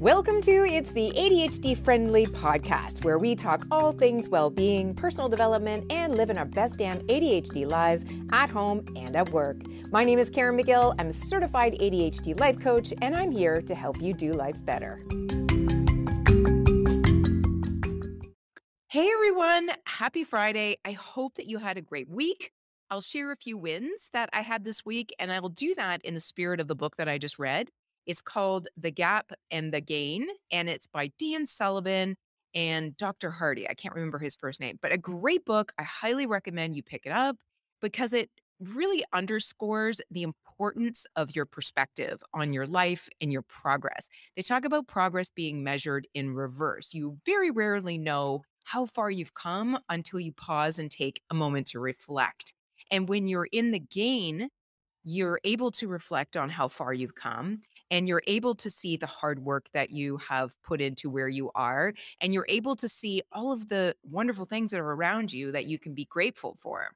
Welcome to It's the ADHD Friendly Podcast, where we talk all things well being, personal development, and living our best damn ADHD lives at home and at work. My name is Caren Magill. I'm a certified ADHD life coach, and I'm here to help you do life better. Hey everyone, happy Friday. I hope that you had a great week. I'll share a few wins that I had this week, and I will do that in the spirit of the book that I just read. It's called The Gap and the Gain, and it's by Dan Sullivan and Dr. Hardy. I can't remember his first name, but a great book. I highly recommend you pick it up because it really underscores the importance of your perspective on your life and your progress. They talk about progress being measured in reverse. You very rarely know how far you've come until you pause and take a moment to reflect. And when you're in the gain, you're able to reflect on how far you've come and you're able to see the hard work that you have put into where you are and you're able to see all of the wonderful things that are around you that you can be grateful for.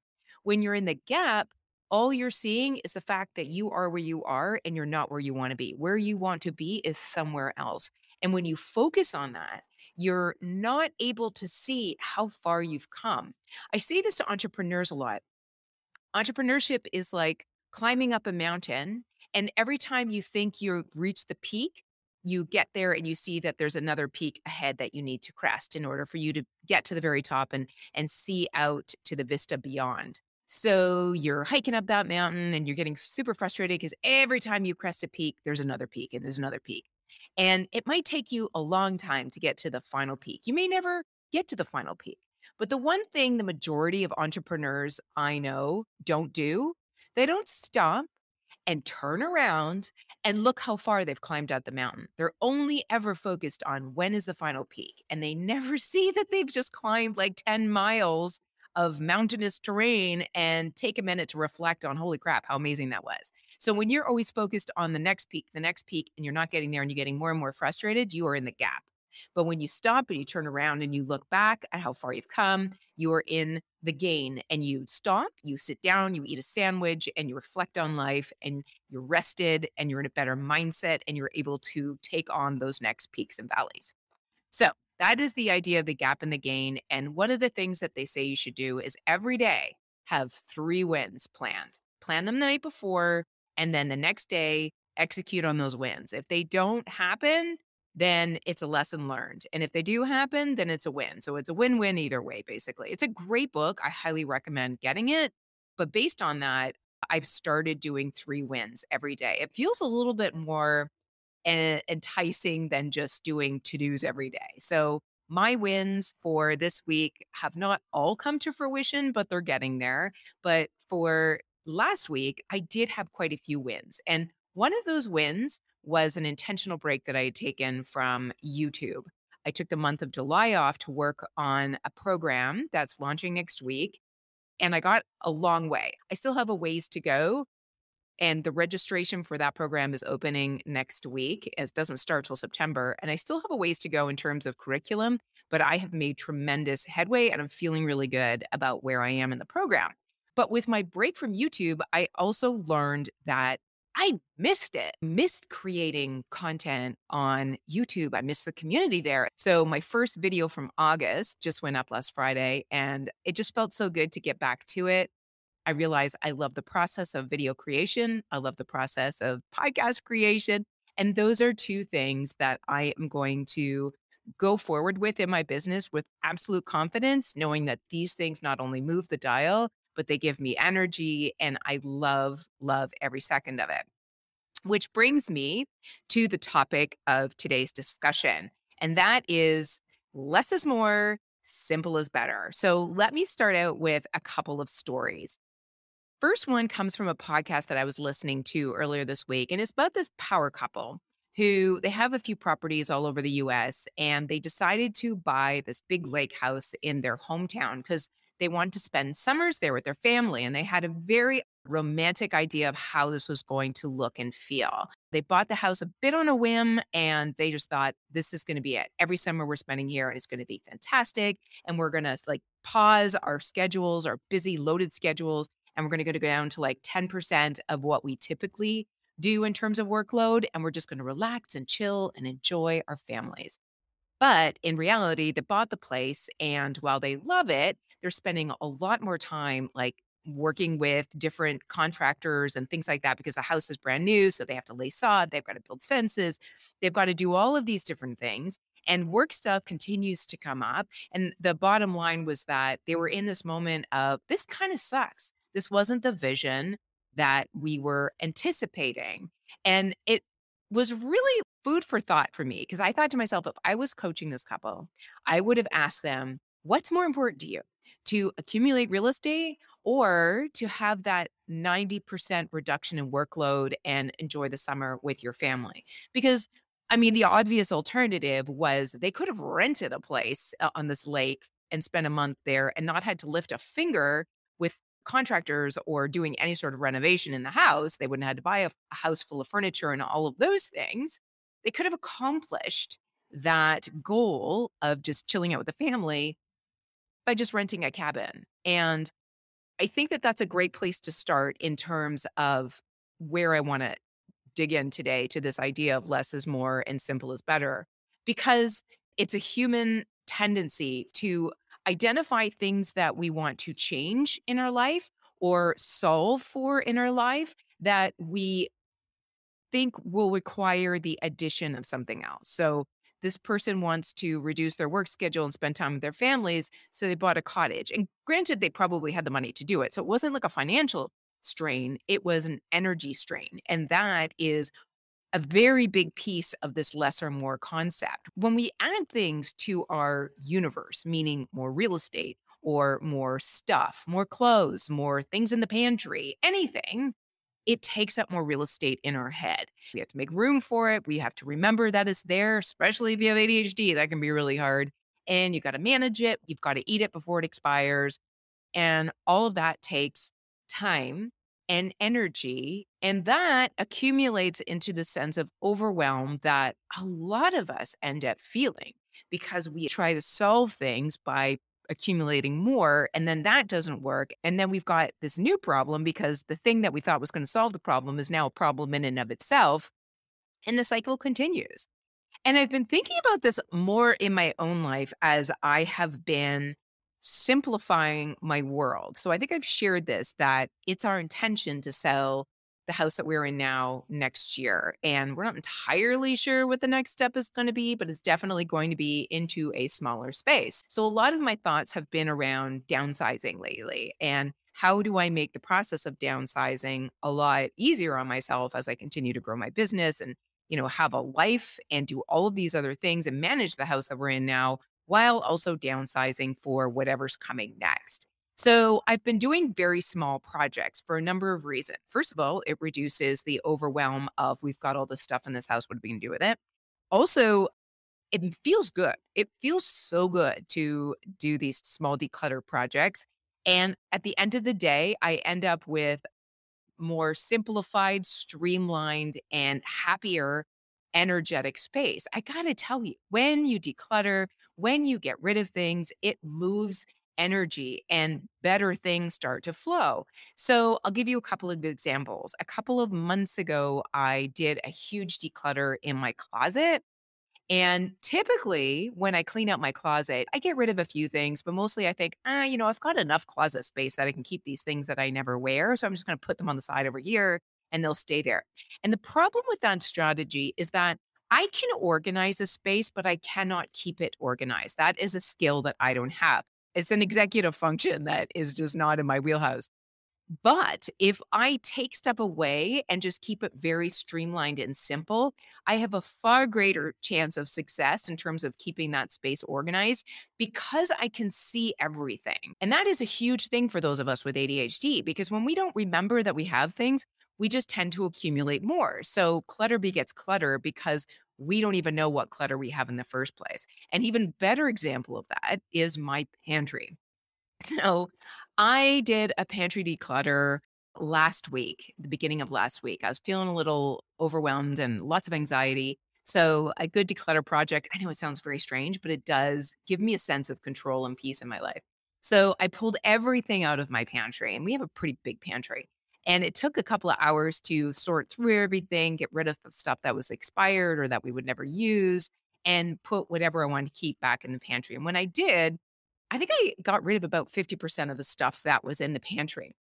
When you're in the gap all you're seeing is the fact that you are where you are and you're not where you want to be. Where you want to be is somewhere else and when you focus on that you're not able to see how far you've come. I say this to entrepreneurs a lot. Entrepreneurship is like climbing up a mountain and every time you think you've reached the peak, you get there and you see that there's another peak ahead that you need to crest in order for you to get to the very top and and see out to the vista beyond. So you're hiking up that mountain and you're getting super frustrated because every time you crest a peak, there's another peak and there's another peak. And it might take you a long time to get to the final peak. You may never get to the final peak. But the one thing the majority of entrepreneurs I know don't do, they don't stop and turn around and look how far they've climbed out the mountain. They're only ever focused on when is the final peak, and they never see that they've just climbed like 10 miles of mountainous terrain and take a minute to reflect on holy crap, how amazing that was. So when you're always focused on the next peak, the next peak, and you're not getting there and you're getting more and more frustrated, you are in the gap. But when you stop and you turn around and you look back at how far you've come, you are in the gain and you stop, you sit down, you eat a sandwich, and you reflect on life and you're rested and you're in a better mindset and you're able to take on those next peaks and valleys. So, that is the idea of the gap and the gain. And one of the things that they say you should do is every day have three wins planned. Plan them the night before, and then the next day, execute on those wins. If they don't happen, then it's a lesson learned. And if they do happen, then it's a win. So it's a win win either way, basically. It's a great book. I highly recommend getting it. But based on that, I've started doing three wins every day. It feels a little bit more enticing than just doing to dos every day. So my wins for this week have not all come to fruition, but they're getting there. But for last week, I did have quite a few wins. And one of those wins was an intentional break that I had taken from YouTube. I took the month of July off to work on a program that's launching next week. And I got a long way. I still have a ways to go. And the registration for that program is opening next week. It doesn't start till September. And I still have a ways to go in terms of curriculum, but I have made tremendous headway and I'm feeling really good about where I am in the program. But with my break from YouTube, I also learned that I missed it, missed creating content on YouTube. I missed the community there. So my first video from August just went up last Friday and it just felt so good to get back to it. I realized I love the process of video creation. I love the process of podcast creation. And those are two things that I am going to go forward with in my business with absolute confidence, knowing that these things not only move the dial, but they give me energy and I love, love every second of it. Which brings me to the topic of today's discussion, and that is less is more, simple is better. So let me start out with a couple of stories. First one comes from a podcast that I was listening to earlier this week, and it's about this power couple who they have a few properties all over the US and they decided to buy this big lake house in their hometown because they wanted to spend summers there with their family, and they had a very romantic idea of how this was going to look and feel. They bought the house a bit on a whim, and they just thought, this is going to be it. Every summer we're spending here, and it's going to be fantastic. And we're going to like pause our schedules, our busy, loaded schedules, and we're going to go down to like 10% of what we typically do in terms of workload, and we're just going to relax and chill and enjoy our families. But in reality, they bought the place, and while they love it, they're spending a lot more time, like, working with different contractors and things like that because the house is brand new, so they have to lay sod, they've gotta build fences, they've gotta do all of these different things, and work stuff continues to come up, and the bottom line was that they were in this moment of, "This kinda sucks. This wasn't the vision that we were anticipating," and it was really food for thought for me because I thought to myself, if I was coaching this couple, I would have asked them, what's more important to you? To accumulate real estate or to have that 90% reduction in workload and enjoy the summer with your family? Because I mean, the obvious alternative was they could have rented a place uh, on this lake and spent a month there and not had to lift a finger with contractors or doing any sort of renovation in the house, they wouldn't have had to buy a, a house full of furniture and all of those things. They could have accomplished that goal of just chilling out with the family by just renting a cabin. And I think that that's a great place to start in terms of where I want to dig in today to this idea of less is more and simple is better, because it's a human tendency to identify things that we want to change in our life or solve for in our life that we think will require the addition of something else. So this person wants to reduce their work schedule and spend time with their families. So they bought a cottage. And granted, they probably had the money to do it. So it wasn't like a financial strain, it was an energy strain. And that is a very big piece of this less or more concept. When we add things to our universe, meaning more real estate or more stuff, more clothes, more things in the pantry, anything, it takes up more real estate in our head. We have to make room for it. We have to remember that it's there, especially if you have ADHD. That can be really hard. And you've got to manage it. You've got to eat it before it expires. And all of that takes time and energy. And that accumulates into the sense of overwhelm that a lot of us end up feeling because we try to solve things by accumulating more. And then that doesn't work. And then we've got this new problem because the thing that we thought was going to solve the problem is now a problem in and of itself. And the cycle continues. And I've been thinking about this more in my own life as I have been simplifying my world. So I think I've shared this that it's our intention to sell the house that we're in now next year. And we're not entirely sure what the next step is going to be, but it's definitely going to be into a smaller space. So a lot of my thoughts have been around downsizing lately and how do I make the process of downsizing a lot easier on myself as I continue to grow my business and you know have a life and do all of these other things and manage the house that we're in now while also downsizing for whatever's coming next. So I've been doing very small projects for a number of reasons. First of all, it reduces the overwhelm of we've got all this stuff in this house. What are we going to do with it? Also, it feels good. It feels so good to do these small declutter projects. And at the end of the day, I end up with more simplified, streamlined, and happier, energetic space. I got to tell you, when you declutter, when you get rid of things, it moves energy and better things start to flow. So I'll give you a couple of examples. A couple of months ago, I did a huge declutter in my closet. And typically, when I clean out my closet, I get rid of a few things, but mostly I think, ah, you know, I've got enough closet space that I can keep these things that I never wear. So I'm just going to put them on the side over here and they'll stay there. And the problem with that strategy is that I can organize a space, but I cannot keep it organized. That is a skill that I don't have. It's an executive function that is just not in my wheelhouse. But if I take stuff away and just keep it very streamlined and simple, I have a far greater chance of success in terms of keeping that space organized because I can see everything. And that is a huge thing for those of us with ADHD because when we don't remember that we have things, we just tend to accumulate more. So clutter begets clutter because we don't even know what clutter we have in the first place. An even better example of that is my pantry. So I did a pantry declutter last week, the beginning of last week. I was feeling a little overwhelmed and lots of anxiety. So, a good declutter project, I know it sounds very strange, but it does give me a sense of control and peace in my life. So, I pulled everything out of my pantry, and we have a pretty big pantry. And it took a couple of hours to sort through everything, get rid of the stuff that was expired or that we would never use, and put whatever I wanted to keep back in the pantry. And when I did, I think I got rid of about 50% of the stuff that was in the pantry.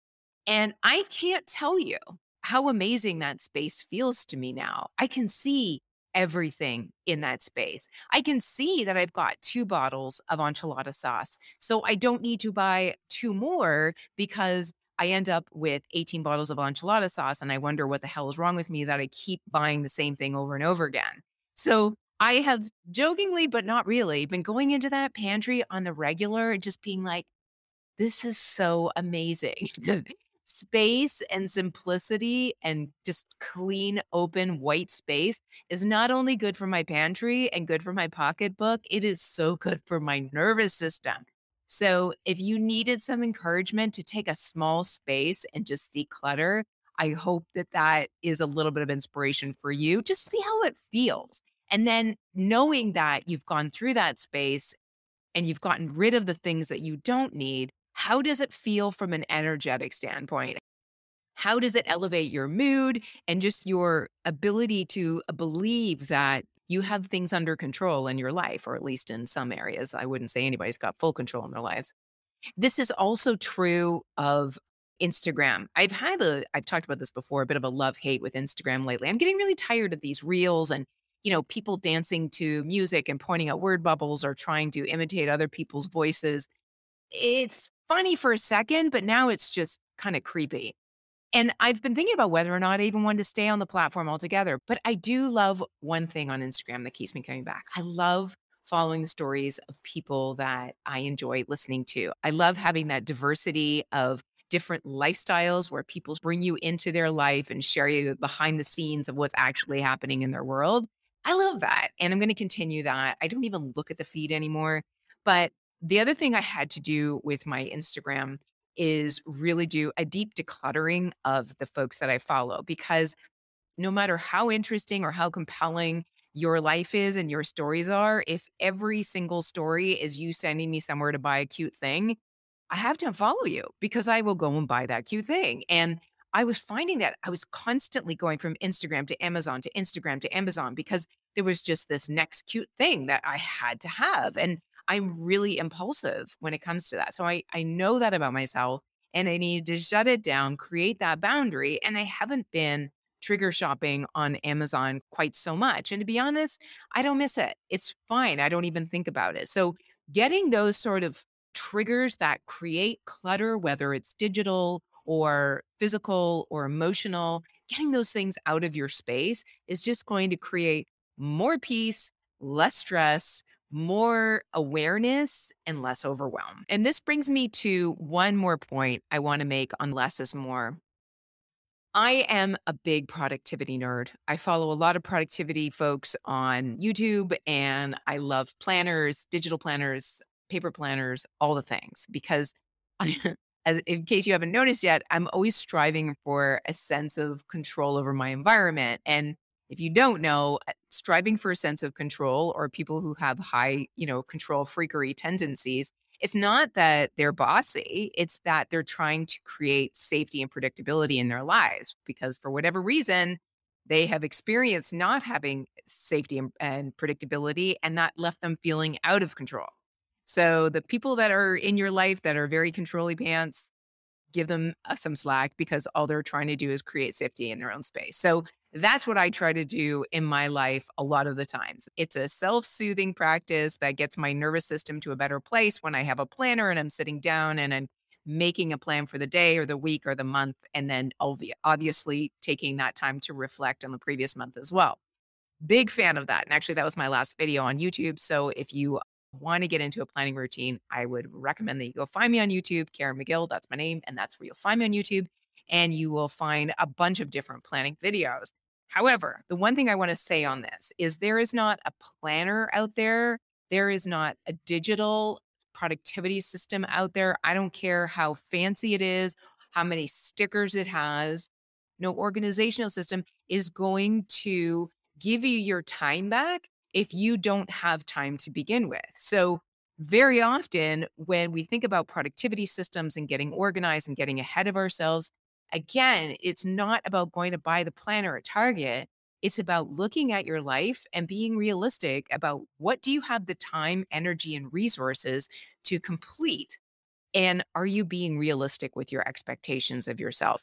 And I can't tell you how amazing that space feels to me now. I can see everything in that space. I can see that I've got 2 bottles of enchilada sauce, so I don't need to buy 2 more because I end up with 18 bottles of enchilada sauce, and I wonder what the hell is wrong with me that I keep buying the same thing over and over again. So, I have jokingly, but not really, been going into that pantry on the regular and just being like, "This is so amazing." Space and simplicity and just clean, open, white space is not only good for my pantry and good for my pocketbook, it is so good for my nervous system. So, if you needed some encouragement to take a small space and just declutter, I hope that that is a little bit of inspiration for you. Just see how it feels. And then knowing that you've gone through that space and you've gotten rid of the things that you don't need, how does it feel from an energetic standpoint? How does it elevate your mood and just your ability to believe that you have things under control in your life, or at least in some areas? I wouldn't say anybody's got full control in their lives. This is also true of Instagram. I've had a I've talked about this before, a bit of a love-hate with Instagram lately. I'm getting really tired of these reels and, you know, people dancing to music and pointing out word bubbles or trying to imitate other people's voices. It's funny for a second, but now it's just kinda creepy. And I've been thinking about whether or not I even wanted to stay on the platform altogether, but I do love one thing on Instagram that keeps me coming back. I love following the stories of people that I enjoy listening to. I love having that diversity of different lifestyles where people bring you into their life and share you behind the scenes of what's actually happening in their world. I love that. And I'm going to continue that. I don't even look at the feed anymore. But the other thing I had to do with my Instagram is really do a deep decluttering of the folks that I follow because no matter how interesting or how compelling your life is and your stories are, if every single story is you sending me somewhere to buy a cute thing, I have to unfollow you because I will go and buy that cute thing. And I was finding that I was constantly going from Instagram to Amazon to Instagram to Amazon because there was just this next cute thing that I had to have. And I'm really impulsive when it comes to that. So I I know that about myself and I need to shut it down, create that boundary. And I haven't been trigger shopping on Amazon quite so much. And to be honest, I don't miss it. It's fine. I don't even think about it. So getting those sort of triggers that create clutter, whether it's digital or physical or emotional, getting those things out of your space is just going to create more peace, less stress, more awareness and less overwhelm. And this brings me to one more point I want to make on less is more. I am a big productivity nerd. I follow a lot of productivity folks on YouTube and I love planners, digital planners, paper planners, all the things because I, as in case you haven't noticed yet, I'm always striving for a sense of control over my environment and if you don't know, striving for a sense of control or people who have high, you know, control freakery tendencies, it's not that they're bossy, it's that they're trying to create safety and predictability in their lives because for whatever reason, they have experienced not having safety and, and predictability and that left them feeling out of control. So the people that are in your life that are very controlly pants, give them uh, some slack because all they're trying to do is create safety in their own space. So that's what I try to do in my life a lot of the times. It's a self soothing practice that gets my nervous system to a better place when I have a planner and I'm sitting down and I'm making a plan for the day or the week or the month. And then obviously taking that time to reflect on the previous month as well. Big fan of that. And actually, that was my last video on YouTube. So if you want to get into a planning routine, I would recommend that you go find me on YouTube, Caren Magill. That's my name. And that's where you'll find me on YouTube. And you will find a bunch of different planning videos. However, the one thing I want to say on this is there is not a planner out there. There is not a digital productivity system out there. I don't care how fancy it is, how many stickers it has. No organizational system is going to give you your time back if you don't have time to begin with. So, very often when we think about productivity systems and getting organized and getting ahead of ourselves, Again, it's not about going to buy the planner at Target. It's about looking at your life and being realistic about what do you have the time, energy, and resources to complete? And are you being realistic with your expectations of yourself?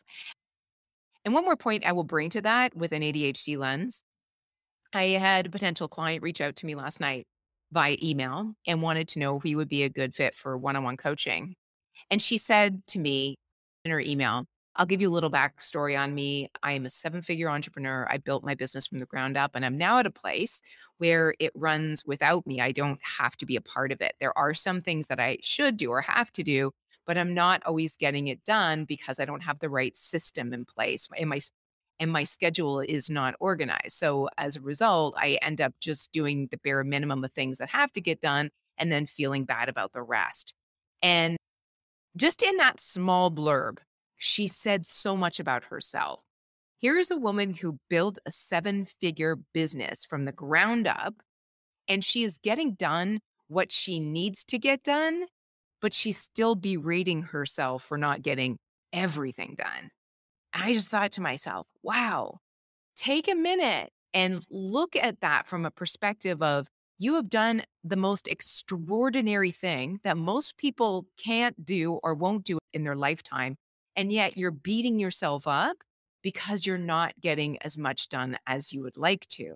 And one more point I will bring to that with an ADHD lens. I had a potential client reach out to me last night via email and wanted to know if he would be a good fit for one on one coaching. And she said to me in her email, I'll give you a little backstory on me. I am a seven figure entrepreneur. I built my business from the ground up, and I'm now at a place where it runs without me. I don't have to be a part of it. There are some things that I should do or have to do, but I'm not always getting it done because I don't have the right system in place. And my and my schedule is not organized. So as a result, I end up just doing the bare minimum of things that have to get done and then feeling bad about the rest. And just in that small blurb, she said so much about herself. Here's a woman who built a seven figure business from the ground up, and she is getting done what she needs to get done, but she's still berating herself for not getting everything done. I just thought to myself, wow, take a minute and look at that from a perspective of you have done the most extraordinary thing that most people can't do or won't do in their lifetime. And yet you're beating yourself up because you're not getting as much done as you would like to.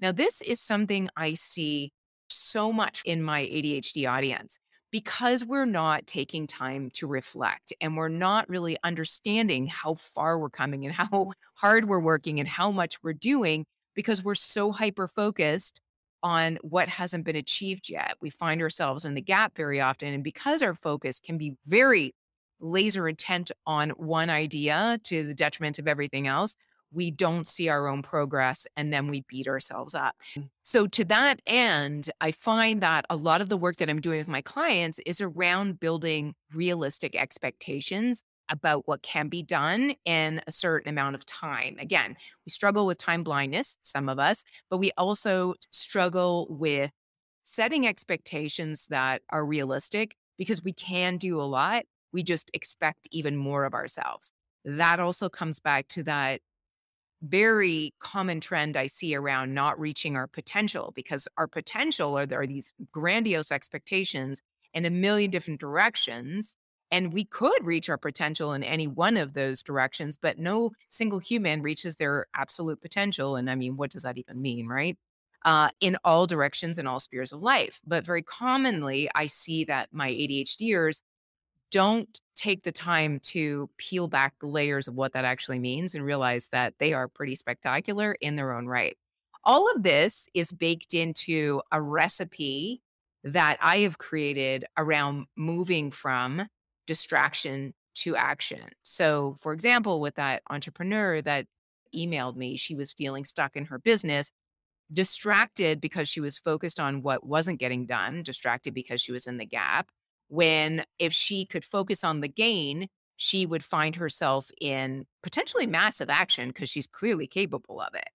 Now, this is something I see so much in my ADHD audience because we're not taking time to reflect and we're not really understanding how far we're coming and how hard we're working and how much we're doing because we're so hyper focused on what hasn't been achieved yet. We find ourselves in the gap very often. And because our focus can be very laser intent on one idea to the detriment of everything else, we don't see our own progress and then we beat ourselves up. Mm. So, to that end, I find that a lot of the work that I'm doing with my clients is around building realistic expectations about what can be done in a certain amount of time. Again, we struggle with time blindness, some of us, but we also struggle with setting expectations that are realistic because we can do a lot. We just expect even more of ourselves. That also comes back to that very common trend I see around not reaching our potential because our potential are are these grandiose expectations in a million different directions. And we could reach our potential in any one of those directions, but no single human reaches their absolute potential. And I mean, what does that even mean, right? Uh, in all directions and all spheres of life. But very commonly, I see that my ADHDers don't take the time to peel back the layers of what that actually means and realize that they are pretty spectacular in their own right. All of this is baked into a recipe that I have created around moving from distraction to action. So, for example, with that entrepreneur that emailed me, she was feeling stuck in her business, distracted because she was focused on what wasn't getting done, distracted because she was in the gap when if she could focus on the gain, she would find herself in potentially massive action because she's clearly capable of it.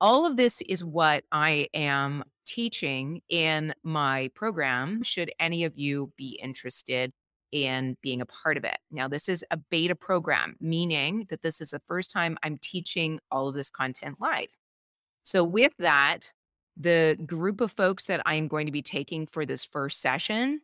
All of this is what I am teaching in my program, should any of you be interested in being a part of it. Now, this is a beta program, meaning that this is the first time I'm teaching all of this content live. So, with that, the group of folks that I'm going to be taking for this first session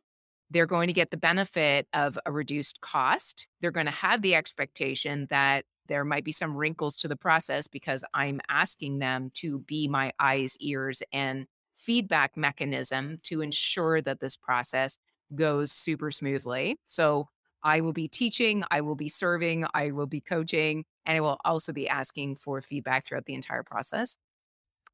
they're going to get the benefit of a reduced cost. They're going to have the expectation that there might be some wrinkles to the process because I'm asking them to be my eyes, ears, and feedback mechanism to ensure that this process goes super smoothly. So I will be teaching, I will be serving, I will be coaching, and I will also be asking for feedback throughout the entire process.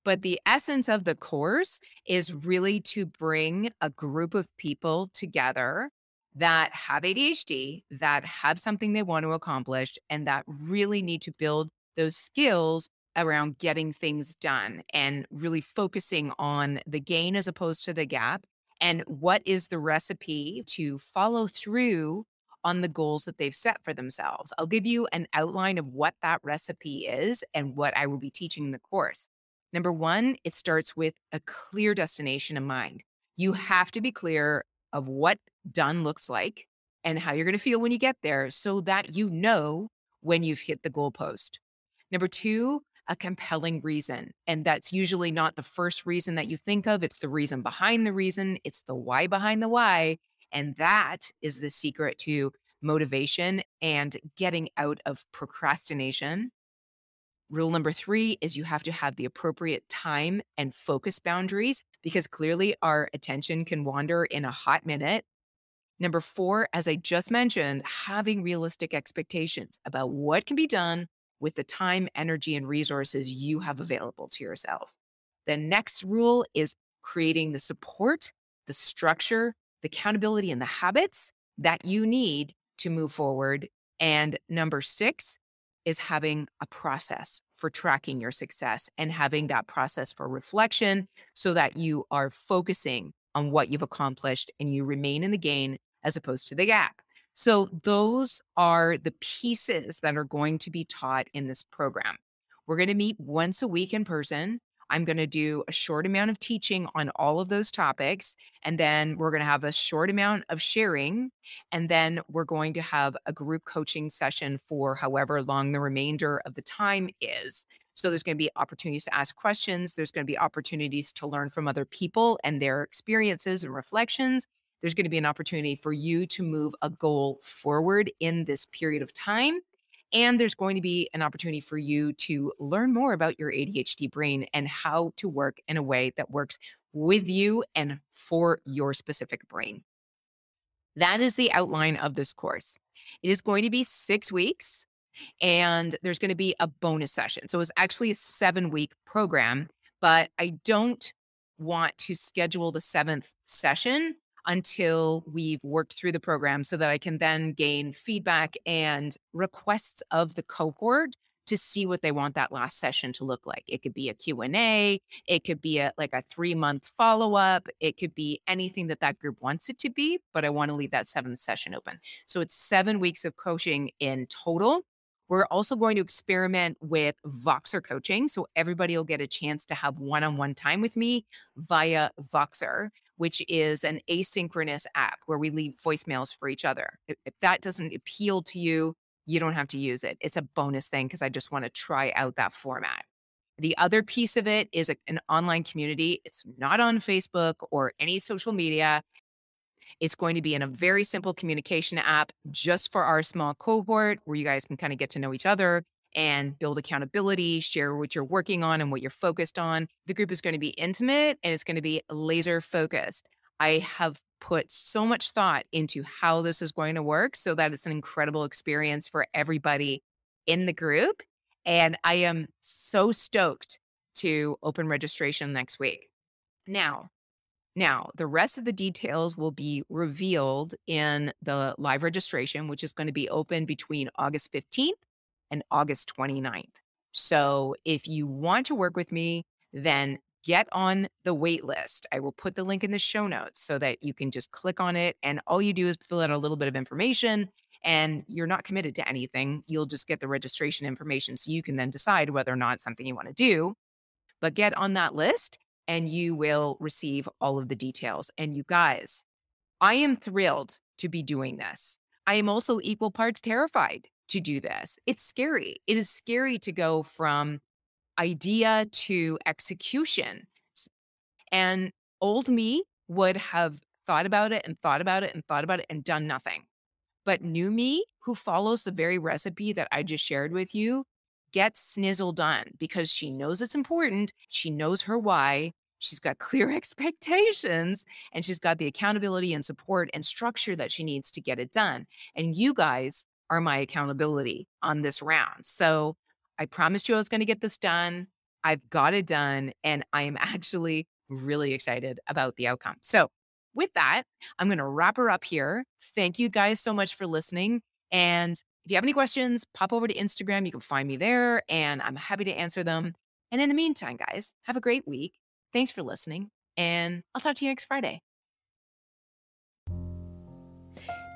But the essence of the course is really to bring a group of people together that have ADHD, that have something they want to accomplish, and that really need to build those skills around getting things done and really focusing on the gain as opposed to the gap. And what is the recipe to follow through on the goals that they've set for themselves? I'll give you an outline of what that recipe is and what I will be teaching in the course. Number one, it starts with a clear destination in mind. You have to be clear of what done looks like and how you're going to feel when you get there so that you know when you've hit the goalpost. Number two, a compelling reason. And that's usually not the first reason that you think of, it's the reason behind the reason, it's the why behind the why. And that is the secret to motivation and getting out of procrastination. Rule number three is you have to have the appropriate time and focus boundaries because clearly our attention can wander in a hot minute. Number four, as I just mentioned, having realistic expectations about what can be done with the time, energy, and resources you have available to yourself. The next rule is creating the support, the structure, the accountability, and the habits that you need to move forward. And number six is having a process for tracking your success and having that process for reflection so that you are focusing on what you've accomplished and you remain in the gain as opposed to the gap. So, those are the pieces that are going to be taught in this program. We're going to meet once a week in person. I'm going to do a short amount of teaching on all of those topics. And then we're going to have a short amount of sharing. And then we're going to have a group coaching session for however long the remainder of the time is. So there's going to be opportunities to ask questions. There's going to be opportunities to learn from other people and their experiences and reflections there's going to be an opportunity for you to move a goal forward in this period of time. And there's going to be an opportunity for you to learn more about your ADHD brain and how to work in a way that works with you and for your specific brain. That is the outline of this course. It is going to be six weeks and there's going to be a bonus session. So it's actually a seven week program, but I don't want to schedule the seventh session until we've worked through the program so that I can then gain feedback and requests of the cohort to see what they want that last session to look like. It could be a Q&A, it could be a like a 3-month follow-up, it could be anything that that group wants it to be, but I want to leave that 7th session open. So it's 7 weeks of coaching in total. We're also going to experiment with Voxer coaching. So everybody will get a chance to have one on one time with me via Voxer which is an asynchronous app where we leave voicemails for each other. If, that doesn't appeal to you, you don't have to use it. It's a bonus thing because I just want to try out that format. The other piece of it is a, an online community. It's not on Facebook or any social media. It's going to be in a very simple communication app just for our small cohort where you guys can kind of get to know each other and build accountability, share what you're working on and what you're focused on. The group is going to be intimate and it's going to be laser focused. I have put so much thought into how this is going to work so that it's an incredible experience for everybody in the group. And I am so stoked to open registration next week. Now, now, the rest of the details will be revealed in the live registration, which is going to be open between August 15th and August 29th. So if you want to work with me, then get on the wait list. I will put the link in the show notes so that you can just click on it. And all you do is fill out a little bit of information and you're not committed to anything. You'll just get the registration information so you can then decide whether or not it's something you want to do. But get on that list and you will receive all of the details. And you guys, I am thrilled to be doing this. I am also equal parts terrified to do this. It's scary. It is scary to go from idea to execution. And old me would have thought about it and thought about it and thought about it and done nothing. But new me, who follows the very recipe that I just shared with you, gets snizzle done because she knows it's important. She knows her why. She's got clear expectations and she's got the accountability and support and structure that she needs to get it done. And you guys are my accountability on this round. So I promised you I was going to get this done. I've got it done. And I am actually really excited about the outcome. So, with that, I'm going to wrap her up here. Thank you guys so much for listening. And if you have any questions, pop over to Instagram. You can find me there and I'm happy to answer them. And in the meantime, guys, have a great week. Thanks for listening. And I'll talk to you next Friday.